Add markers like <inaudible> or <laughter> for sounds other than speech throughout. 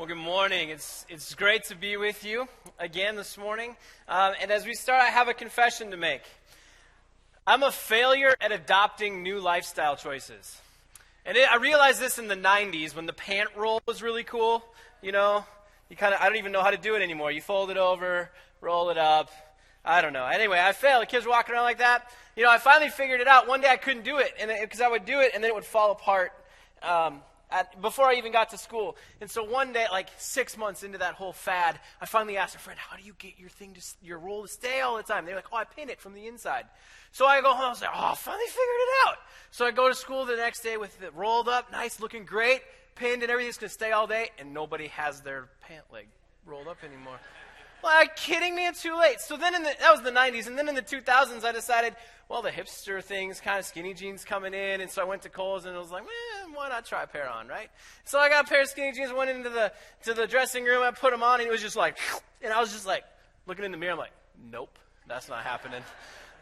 Well, good morning. It's, it's great to be with you again this morning. Um, and as we start, I have a confession to make. I'm a failure at adopting new lifestyle choices. And it, I realized this in the 90s when the pant roll was really cool. You know, you kind of, I don't even know how to do it anymore. You fold it over, roll it up. I don't know. Anyway, I failed. The kids were walking around like that. You know, I finally figured it out. One day I couldn't do it because I would do it and then it would fall apart. Um, at, before I even got to school. And so one day, like six months into that whole fad, I finally asked a friend, "How do you get your thing to your roll to stay all the time?" They're like, "Oh, I pin it from the inside." So I go home. I was like, "Oh, I finally figured it out." So I go to school the next day with it rolled up, nice, looking great, pinned, and everything's gonna stay all day. And nobody has their pant leg rolled up anymore. Like, kidding me? It's too late. So then in the, that was the 90s. And then in the 2000s, I decided, well, the hipster things, kind of skinny jeans coming in. And so I went to Kohl's and I was like, man, why not try a pair on, right? So I got a pair of skinny jeans, went into the, to the dressing room, I put them on, and it was just like, <laughs> and I was just like, looking in the mirror, I'm like, nope, that's not happening.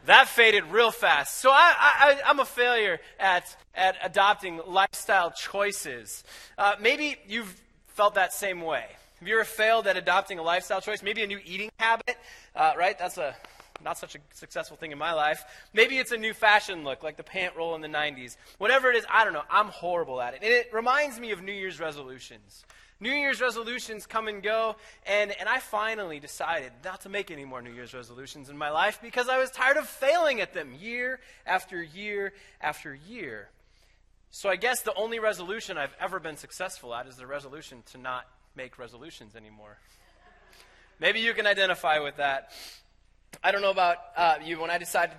That faded real fast. So I, I'm a failure at, at adopting lifestyle choices. Uh, maybe you've felt that same way. Have you ever failed at adopting a lifestyle choice? Maybe a new eating habit, uh, right? That's a not such a successful thing in my life. Maybe it's a new fashion look, like the pant roll in the 90s. Whatever it is, I don't know. I'm horrible at it. And it reminds me of New Year's resolutions. New Year's resolutions come and go, and, and I finally decided not to make any more New Year's resolutions in my life because I was tired of failing at them year after year after year. So I guess the only resolution I've ever been successful at is the resolution to not make resolutions anymore. Maybe you can identify with that. I don't know about uh, you. When I decided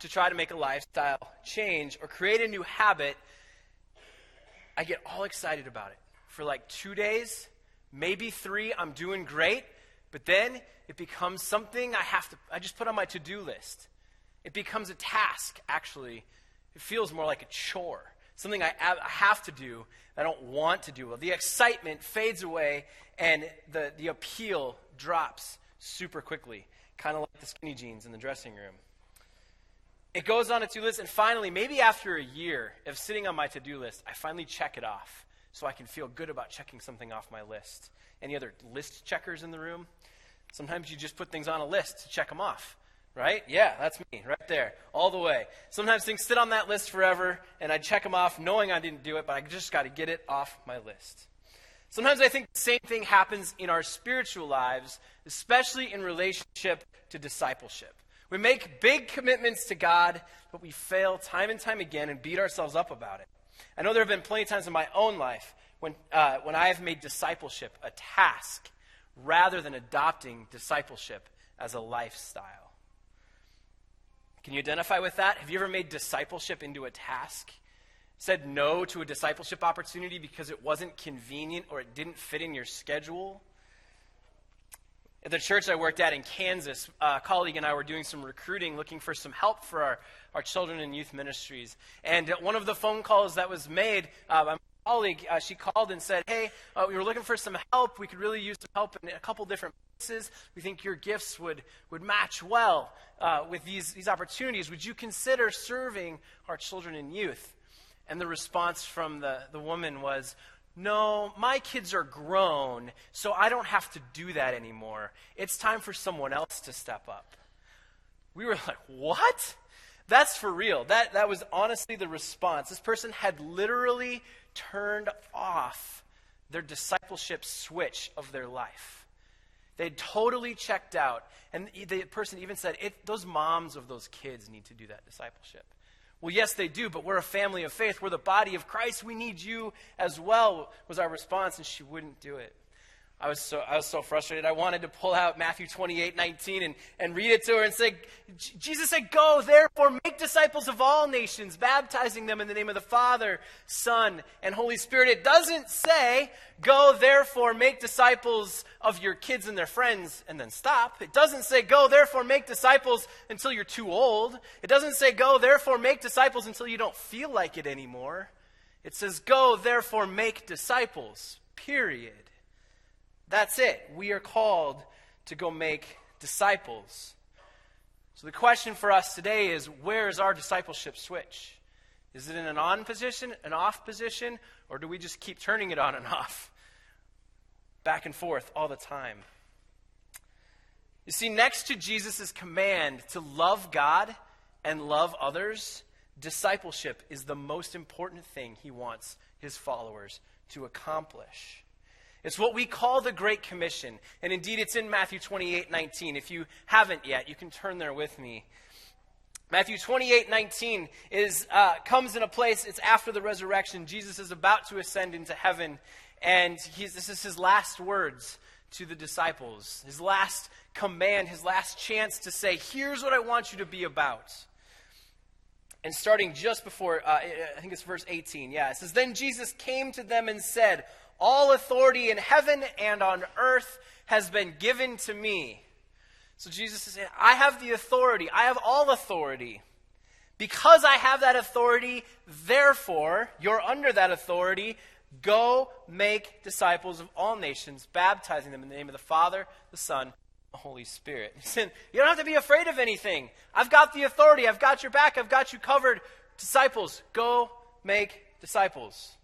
to try to make a lifestyle change or create a new habit, I get all excited about it. For like two days, maybe three, I'm doing great. But then it becomes something I have to, I just put on my to do list. It becomes a task, actually. It feels more like a chore something I have to do, I don't want to do. The excitement fades away and the, the appeal drops super quickly, kind of like the skinny jeans in the dressing room. It goes on a to do list, and finally, maybe after a year of sitting on my to do list, I finally check it off so I can feel good about checking something off my list. Any other list checkers in the room? Sometimes you just put things on a list to check them off. Right? Yeah, that's me, right there, all the way. Sometimes things sit on that list forever, and I check them off knowing I didn't do it, but I just got to get it off my list. Sometimes I think the same thing happens in our spiritual lives, especially in relationship to discipleship. We make big commitments to God, but we fail time and time again and beat ourselves up about it. I know there have been plenty of times in my own life when, uh, when I have made discipleship a task rather than adopting discipleship as a lifestyle. Can you identify with that? Have you ever made discipleship into a task? Said no to a discipleship opportunity because it wasn't convenient or it didn't fit in your schedule? At the church I worked at in Kansas, a colleague and I were doing some recruiting, looking for some help for our, our children and youth ministries. And one of the phone calls that was made, uh, my colleague, uh, she called and said, Hey, uh, we were looking for some help. We could really use some help in a couple different places. We think your gifts would, would match well uh, with these, these opportunities. Would you consider serving our children and youth? And the response from the, the woman was, No, my kids are grown, so I don't have to do that anymore. It's time for someone else to step up. We were like, What? That's for real. That, that was honestly the response. This person had literally turned off their discipleship switch of their life. They'd totally checked out. And the person even said, Those moms of those kids need to do that discipleship. Well, yes, they do, but we're a family of faith. We're the body of Christ. We need you as well, was our response, and she wouldn't do it. I was so, I was so frustrated. I wanted to pull out Matthew 28 19 and, and read it to her and say, Jesus said, Go, therefore, make disciples of all nations, baptizing them in the name of the Father, Son, and Holy Spirit. It doesn't say, Go, therefore, make disciples of your kids and their friends, and then stop. It doesn't say, Go, therefore, make disciples until you're too old. It doesn't say, Go, therefore, make disciples until you don't feel like it anymore. It says, Go, therefore, make disciples, period. That's it. We are called to go make disciples. So the question for us today is where is our discipleship switch? Is it in an on position, an off position, or do we just keep turning it on and <laughs> off? back and forth all the time. You see, next to Jesus' command to love God and love others, discipleship is the most important thing he wants his followers to accomplish. It's what we call the Great Commission. And indeed, it's in Matthew 28 19. If you haven't yet, you can turn there with me. Matthew 28 19 is, uh, comes in a place, it's after the resurrection. Jesus is about to ascend into heaven, and this is his last words to the disciples, his last command, his last chance to say, Here's what I want you to be about. And starting just before, uh, I think it's verse 18, yeah, it says, Then Jesus came to them and said, All authority in heaven and on earth has been given to me. So Jesus is saying, I have the authority, I have all authority. Because I have that authority, therefore, you're under that authority. Go make disciples of all nations, baptizing them in the name of the Father, the Son, the Holy Spirit. <laughs> Said, You don't have to be afraid of anything. I've got the authority. I've got your back. I've got you covered. Disciples, go make disciples.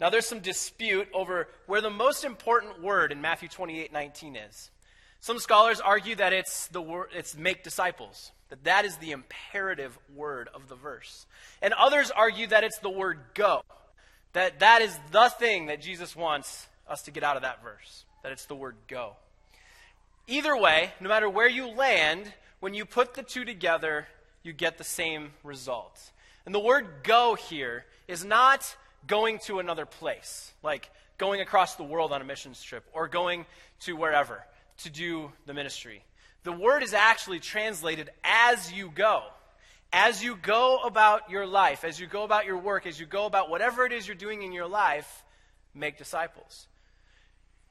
Now, there's some dispute over where the most important word in Matthew 28 19 is. Some scholars argue that it's the word, it's make disciples, that that is the imperative word of the verse. And others argue that it's the word go. That that is the thing that Jesus wants us to get out of that verse, that it's the word go. Either way, no matter where you land, when you put the two together, you get the same result. And the word go here is not going to another place, like going across the world on a missions trip or going to wherever to do the ministry. The word is actually translated as you go as you go about your life, as you go about your work, as you go about whatever it is you're doing in your life, make disciples.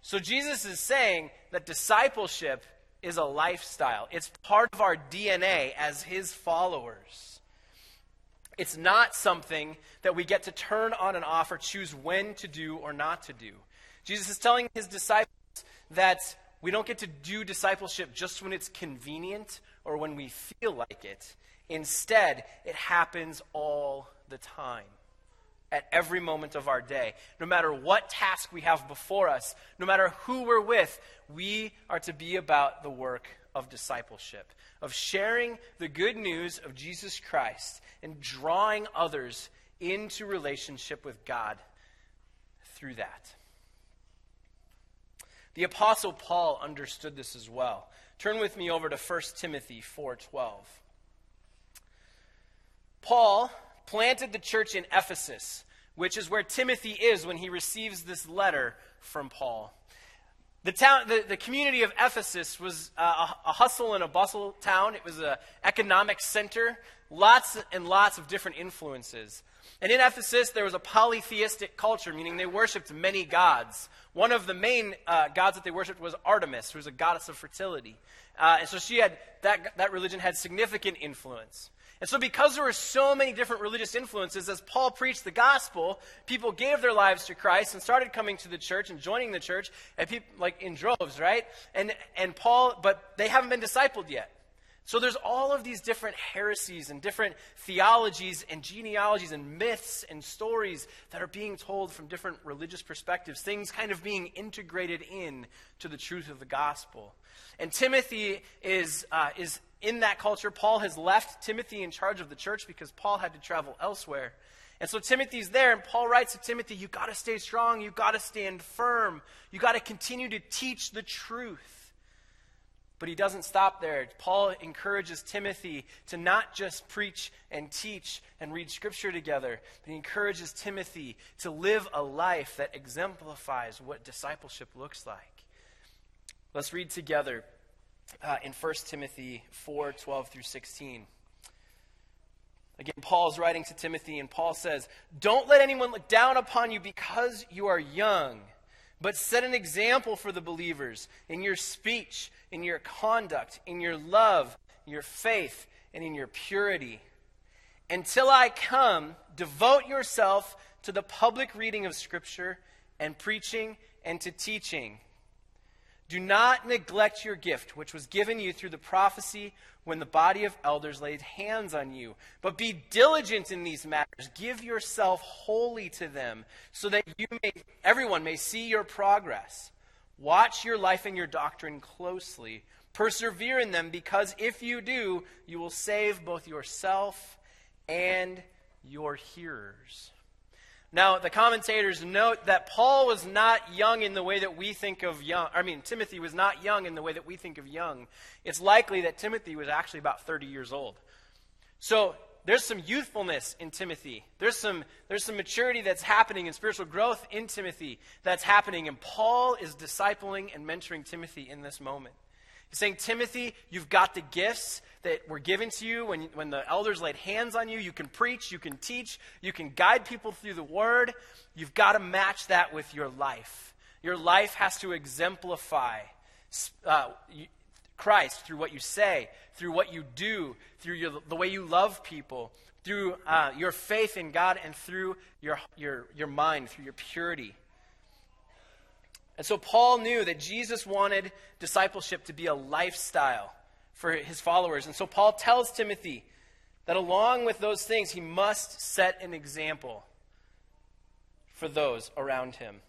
So Jesus is saying that discipleship is a lifestyle, it's part of our DNA as his followers. It's not something that we get to turn on and off or choose when to do or not to do. Jesus is telling his disciples that we don't get to do discipleship just when it's convenient or when we feel like it. Instead, it happens all the time, at every moment of our day. No matter what task we have before us, no matter who we're with, we are to be about the work of discipleship, of sharing the good news of Jesus Christ and drawing others into relationship with God through that. The apostle Paul understood this as well. Turn with me over to 1 Timothy 4:12. Paul planted the church in Ephesus, which is where Timothy is when he receives this letter from Paul. The, town, the, the community of Ephesus was uh, a, a hustle and a bustle town. It was an economic center, lots and lots of different influences. And in Ephesus, there was a polytheistic culture, meaning they worshipped many gods. One of the main uh, gods that they worshipped was Artemis, who was a goddess of fertility. Uh, and so she had, that, that religion had significant influence. And so, because there were so many different religious influences, as Paul preached the gospel, people gave their lives to Christ and started coming to the church and joining the church, and people, like in droves, right? And, and Paul, but they haven't been discipled yet. So there's all of these different heresies and different theologies and genealogies and myths and stories that are being told from different religious perspectives, things kind of being integrated in to the truth of the gospel. And Timothy is, uh, is in that culture. Paul has left Timothy in charge of the church because Paul had to travel elsewhere. And so Timothy's there, and Paul writes to Timothy, You got to stay strong. You got to stand firm. You got to continue to teach the truth. But he doesn't stop there. Paul encourages Timothy to not just preach and teach and read scripture together, but he encourages Timothy to live a life that exemplifies what discipleship looks like. Let's read together uh, in 1 Timothy 4 12 through 16. Again, Paul's writing to Timothy, and Paul says, Don't let anyone look down upon you because you are young, but set an example for the believers in your speech, in your conduct, in your love, your faith, and in your purity. Until I come, devote yourself to the public reading of Scripture and preaching and to teaching. Do not neglect your gift, which was given you through the prophecy when the body of elders laid hands on you. But be diligent in these matters. Give yourself wholly to them, so that you may, everyone may see your progress. Watch your life and your doctrine closely. Persevere in them, because if you do, you will save both yourself and your hearers. Now, the commentators note that Paul was not young in the way that we think of young. I mean, Timothy was not young in the way that we think of young. It's likely that Timothy was actually about 30 years old. So, there's some youthfulness in Timothy. There's some, there's some maturity that's happening in spiritual growth in Timothy that's happening. And Paul is discipling and mentoring Timothy in this moment. He's saying, Timothy, you've got the gifts that were given to you when, when the elders laid hands on you. You can preach, you can teach, you can guide people through the word. You've got to match that with your life. Your life has to exemplify uh, Christ through what you say, through what you do, through your, the way you love people, through uh, your faith in God, and through your, your, your mind, through your purity. And so Paul knew that Jesus wanted discipleship to be a lifestyle for his followers. And so Paul tells Timothy that along with those things, he must set an example for those around him.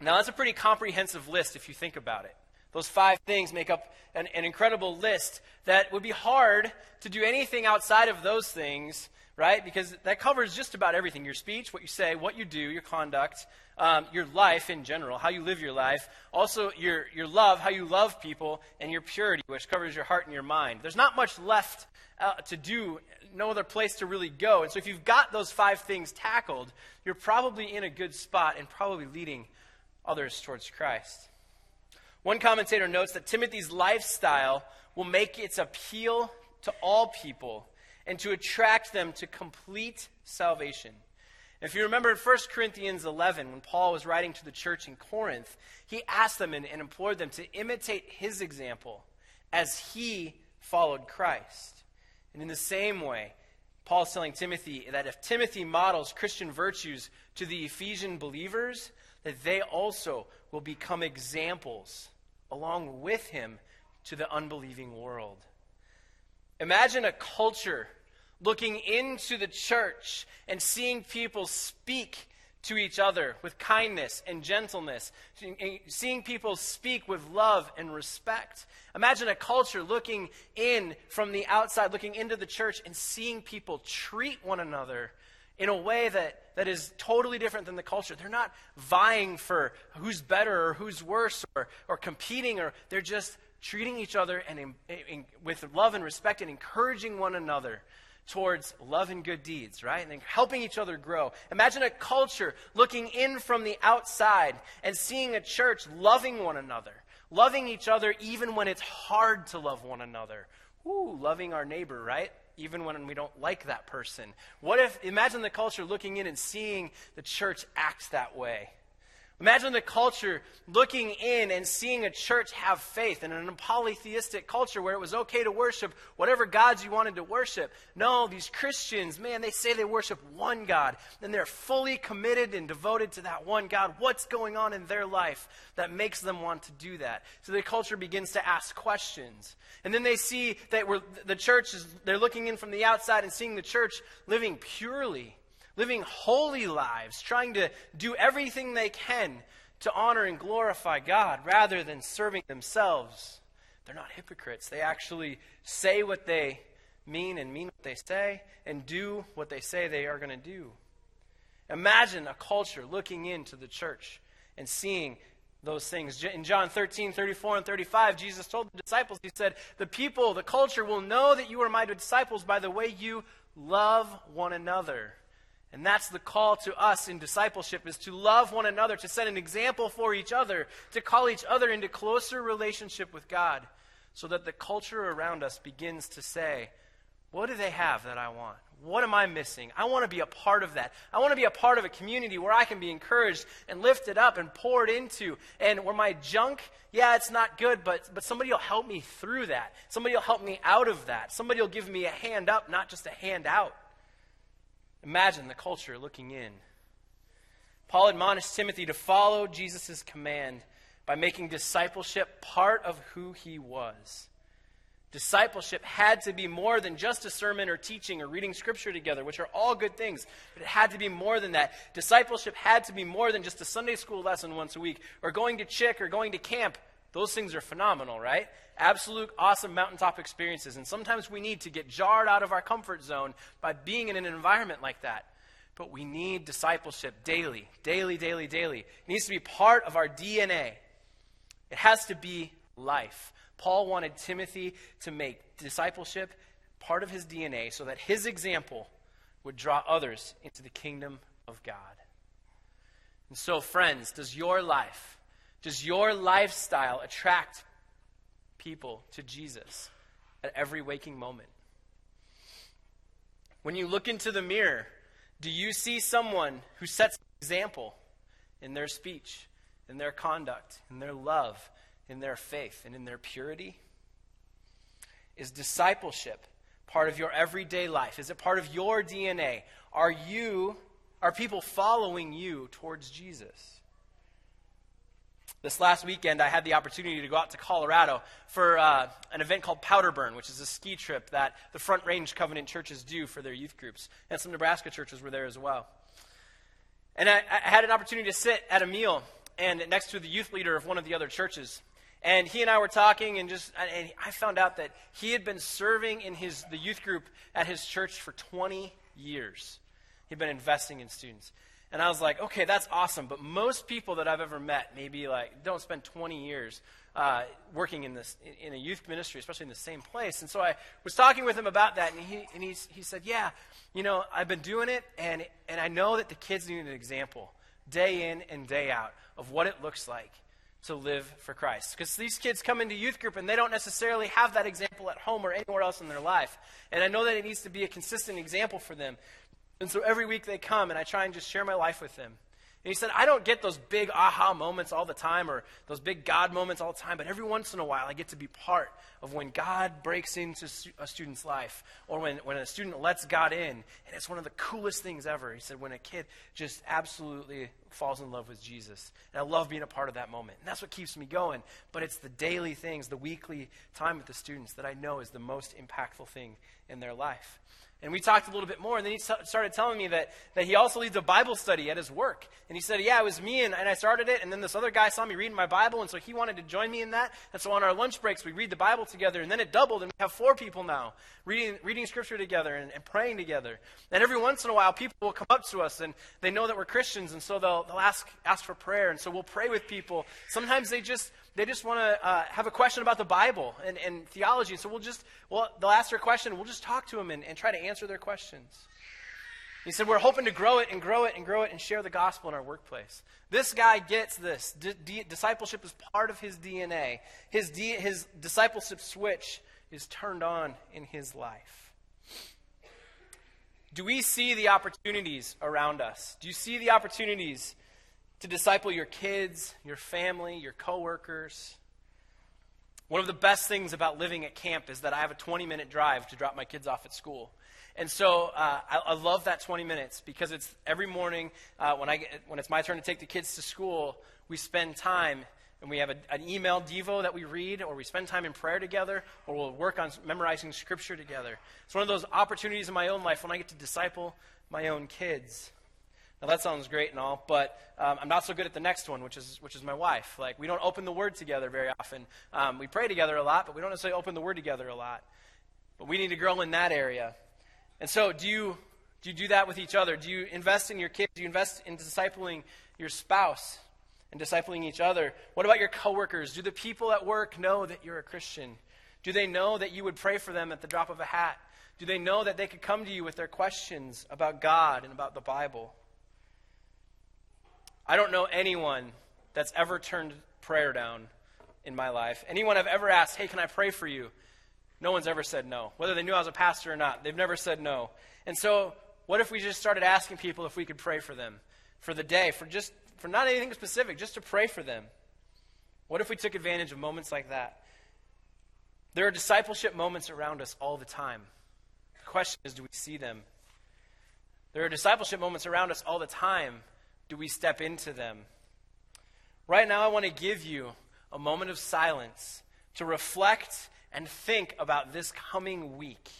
Now, that's a pretty comprehensive list if you think about it. Those five things make up an, an, incredible list that would be hard to do anything outside of those things, right? Because that covers just about everything your speech, what you say, what you do, your conduct, um, your life in general, how you live your life, also your, your love, how you love people, and your purity, which covers your heart and your mind. There's not much left uh, to do, no other place to really go. And so if you've got those five things tackled, you're probably in a good spot and probably leading others towards Christ. One commentator notes that Timothy's lifestyle will make its appeal to all people and to attract them to complete salvation. If you remember in 1 Corinthians 11, when Paul was writing to the church in Corinth, he asked them and, and implored them to imitate his example as he followed Christ. And in the same way, Paul's telling Timothy that if Timothy models Christian virtues to the Ephesian believers, that they also will become examples along with him to the unbelieving world. Imagine a culture looking into the church and seeing people speak to each other with kindness and gentleness, eh, seeing people speak with love and respect. Imagine a culture looking in from the outside, looking into the church, and seeing people treat one another in a way that, that is totally different than the culture. They're not vying for who's better or who's worse or, or competing, or they're just treating each other and in, in, with love and respect and encouraging one another towards love and good deeds, right? And then helping each other grow. Imagine a culture looking in from the outside and seeing a church loving one another, loving each other even when it's hard to love one another. Ooh, loving our neighbor, right? Even when we don't like that person. What if, imagine the culture looking in and seeing the church act that way. Imagine the culture looking in and seeing a church have faith in a polytheistic culture where it was okay to worship whatever gods you wanted to worship. No, these Christians, man, they say they worship one God, and they're fully committed and devoted to that one God. What's going on in their life that makes them want to do that? So the culture begins to ask questions. And then they see that the church is, they're looking in from the outside and seeing the church living purely living holy lives, trying to do everything they can to honor and glorify God rather than serving themselves. They're not hypocrites. They actually say what they mean and mean what they say and do what they say they are going to do. Imagine a culture looking into the church and seeing those things. In John 13, 34, and 35, Jesus told the disciples, He said, The people, the culture will know that you are my disciples by the way you love one another. And that's the call to us in discipleship is to love one another, to set an example for each other, to call each other into closer relationship with God so that the culture around us begins to say, what do they have that I want? What am I missing? I want to be a part of that. I want to be a part of a community where I can be encouraged and lifted up and poured into, and where my junk, yeah, it's not good, but, but somebody will help me through that. Somebody will help me out of that. Somebody will give me a hand up, not just a hand out. Imagine the culture looking in. Paul admonished Timothy to follow Jesus' command by making discipleship part of who he was. Discipleship had to be more than just a sermon or teaching or reading scripture together, which are all good things, but it had to be more than that. Discipleship had to be more than just a Sunday school lesson once a week or going to chick or going to camp. Those things are phenomenal, right? Absolute awesome mountaintop experiences. And sometimes we need to get jarred out of our comfort zone by being in an environment like that. But we need discipleship daily, daily, daily, daily. It needs to be part of our DNA. It has to be life. Paul wanted Timothy to make discipleship part of his DNA so that his example would draw others into the kingdom of God. And so, friends, does your life, does your lifestyle attract people to Jesus at every waking moment? When you look into the mirror, do you see someone who sets an example in their speech, in their conduct, in their love, in their faith and in their purity? Is discipleship part of your everyday life? Is it part of your DNA? Are you are people following you towards Jesus? This last weekend, I had the opportunity to go out to Colorado for uh, an event called Powder Burn, which is a ski trip that the Front Range Covenant churches do for their youth groups. And some Nebraska churches were there as well. And I, I had an opportunity to sit at a meal and next to the youth leader of one of the other churches. And he and I were talking, and just and I found out that he had been serving in his the youth group at his church for 20 years. He'd been investing in students. And I was like, okay, that's awesome. But most people that I've ever met, maybe like, don't spend 20 years uh, working in this in a youth ministry, especially in the same place. And so I was talking with him about that, and he and he he said, yeah, you know, I've been doing it, and and I know that the kids need an example day in and day out of what it looks like to live for Christ. Because these kids come into youth group and they don't necessarily have that example at home or anywhere else in their life. And I know that it needs to be a consistent example for them. And so every week they come and I try and just share my life with them. And he said, I don't get those big aha moments all the time or those big God moments all the time, but every once in a while I get to be part of when God breaks into a student's life or when, when a student lets God in. And it's one of the coolest things ever. He said, when a kid just absolutely falls in love with Jesus. And I love being a part of that moment. And that's what keeps me going. But it's the daily things, the weekly time with the students that I know is the most impactful thing in their life. And we talked a little bit more, and then he started telling me that, that he also leads a Bible study at his work. And he said, Yeah, it was me, and, and I started it, and then this other guy saw me reading my Bible, and so he wanted to join me in that. And so on our lunch breaks, we read the Bible together, and then it doubled, and we have four people now reading, reading Scripture together and, and praying together. And every once in a while, people will come up to us, and they know that we're Christians, and so they'll, they'll ask, ask for prayer, and so we'll pray with people. Sometimes they just they just want to uh, have a question about the Bible and, and theology. So we'll just, well, they'll ask their question. We'll just talk to them and, and try to answer their questions. He said, We're hoping to grow it and grow it and grow it and share the gospel in our workplace. This guy gets this. D- d- discipleship is part of his DNA. His, D- his discipleship switch is turned on in his life. Do we see the opportunities around us? Do you see the opportunities to disciple your kids, your family, your coworkers. One of the best things about living at camp is that I have a 20 minute drive to drop my kids off at school. And so uh, I, I, love that 20 minutes because it's every morning uh, when, I get, when it's my turn to take the kids to school, we spend time and we have a, an email Devo that we read, or we spend time in prayer together, or we'll work on memorizing Scripture together. It's one of those opportunities in my own life when I get to disciple my own kids. Now that sounds great and all, but um, I'm not so good at the next one, which is which is my wife. Like we don't open the Word together very often. Um, we pray together a lot, but we don't necessarily open the Word together a lot. But we need to grow in that area. And so, do you do you do that with each other? Do you invest in your kids? Do you invest in discipling your spouse and discipling each other? What about your coworkers? Do the people at work know that you're a Christian? Do they know that you would pray for them at the drop of a hat? Do they know that they could come to you with their questions about God and about the Bible? I don't know anyone that's ever turned prayer down in my life. Anyone I've ever asked, hey, can I pray for you? No one's ever said no. Whether they knew I was a pastor or not, they've never said no. And so, what if we just started asking people if we could pray for them for the day, for just for not anything specific, just to pray for them? What if we took advantage of moments like that? There are discipleship moments around us all the time. The question is, do we see them? There are discipleship moments around us all the time do we step into them? Right now, I want to give you a moment of silence to reflect and think about this coming week.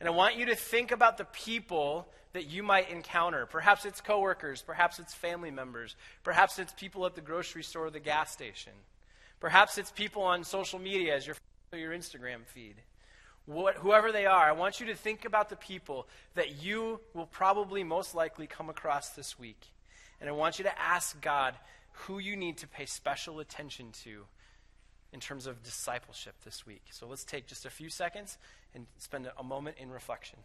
And I want you to think about the people that you might encounter. Perhaps it's coworkers, perhaps it's family members, perhaps it's people at the grocery store or the gas station. Perhaps it's people on social media as your your Instagram feed. What, whoever they are, I want you to think about the people that you will probably most likely come across this week. And I want you to ask God who you need to pay special attention to in terms of discipleship this week. So let's take just a few seconds and spend a moment in reflection.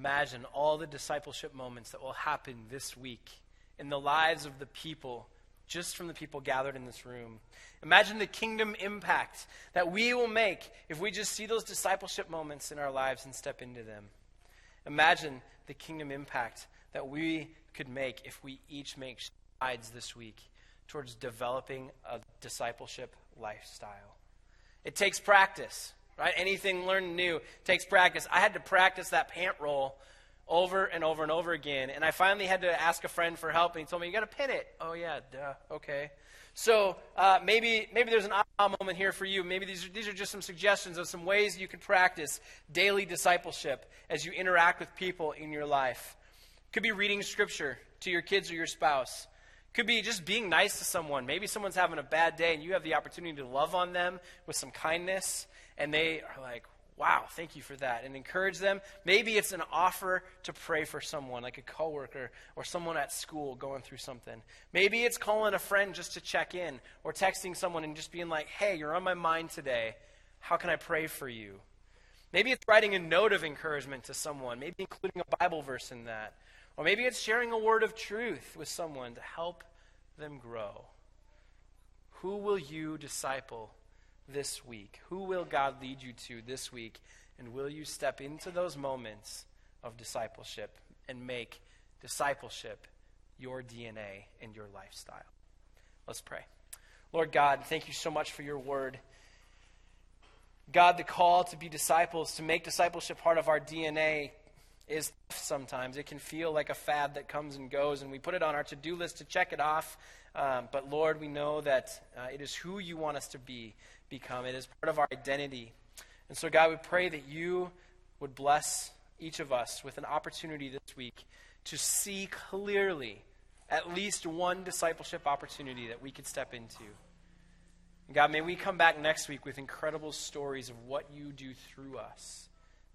Imagine all the discipleship moments that will happen this week in the lives of the people, just from the people gathered in this room. Imagine the kingdom impact that we will make if we just see those discipleship moments in our lives and step into them. Imagine the kingdom impact that we could make if we each make strides this week towards developing a discipleship lifestyle. It takes practice right? Anything learned new takes practice. I had to practice that pant roll over and over and over again. And I finally had to ask a friend for help, and he told me, You got to pin it. Oh, yeah, duh, okay. So uh, maybe, maybe there's an aha moment here for you. Maybe these are, these are just some suggestions of some ways you can practice daily discipleship as you interact with people in your life. Could be reading scripture to your kids or your spouse. Could be just being nice to someone. Maybe someone's having a bad day and you have the opportunity to love on them with some kindness and they are like, wow, thank you for that, and encourage them. Maybe it's an offer to pray for someone, like a coworker or someone at school going through something. Maybe it's calling a friend just to check in or texting someone and just being like, hey, you're on my mind today. How can I pray for you? Maybe it's writing a note of encouragement to someone, maybe including a Bible verse in that. Or maybe it's sharing a word of truth with someone to help them grow. Who will you disciple this week? Who will God lead you to this week? And will you step into those moments of discipleship and make discipleship your DNA and your lifestyle? Let's pray. Lord God, thank you so much for your word. God, the call to be disciples, to make discipleship part of our DNA, is sometimes. It can feel like a fad that comes and goes, and we put it on our to do list to check it off. Um, but Lord, we know that uh, it is who you want us to be become. It is part of our identity. And so, God, we pray that you would bless each of us with an opportunity this week to see clearly at least one discipleship opportunity that we could step into. And God, may we come back next week with incredible stories of what you do through us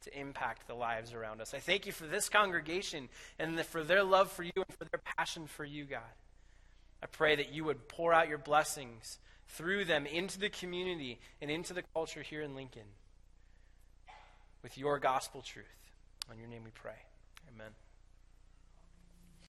to impact the lives around us. I thank you for this congregation and for their love for you and for their passion for you, God. I pray that you would pour out your blessings through them into the community and into the culture here in Lincoln with your gospel truth. In your name we pray. Amen.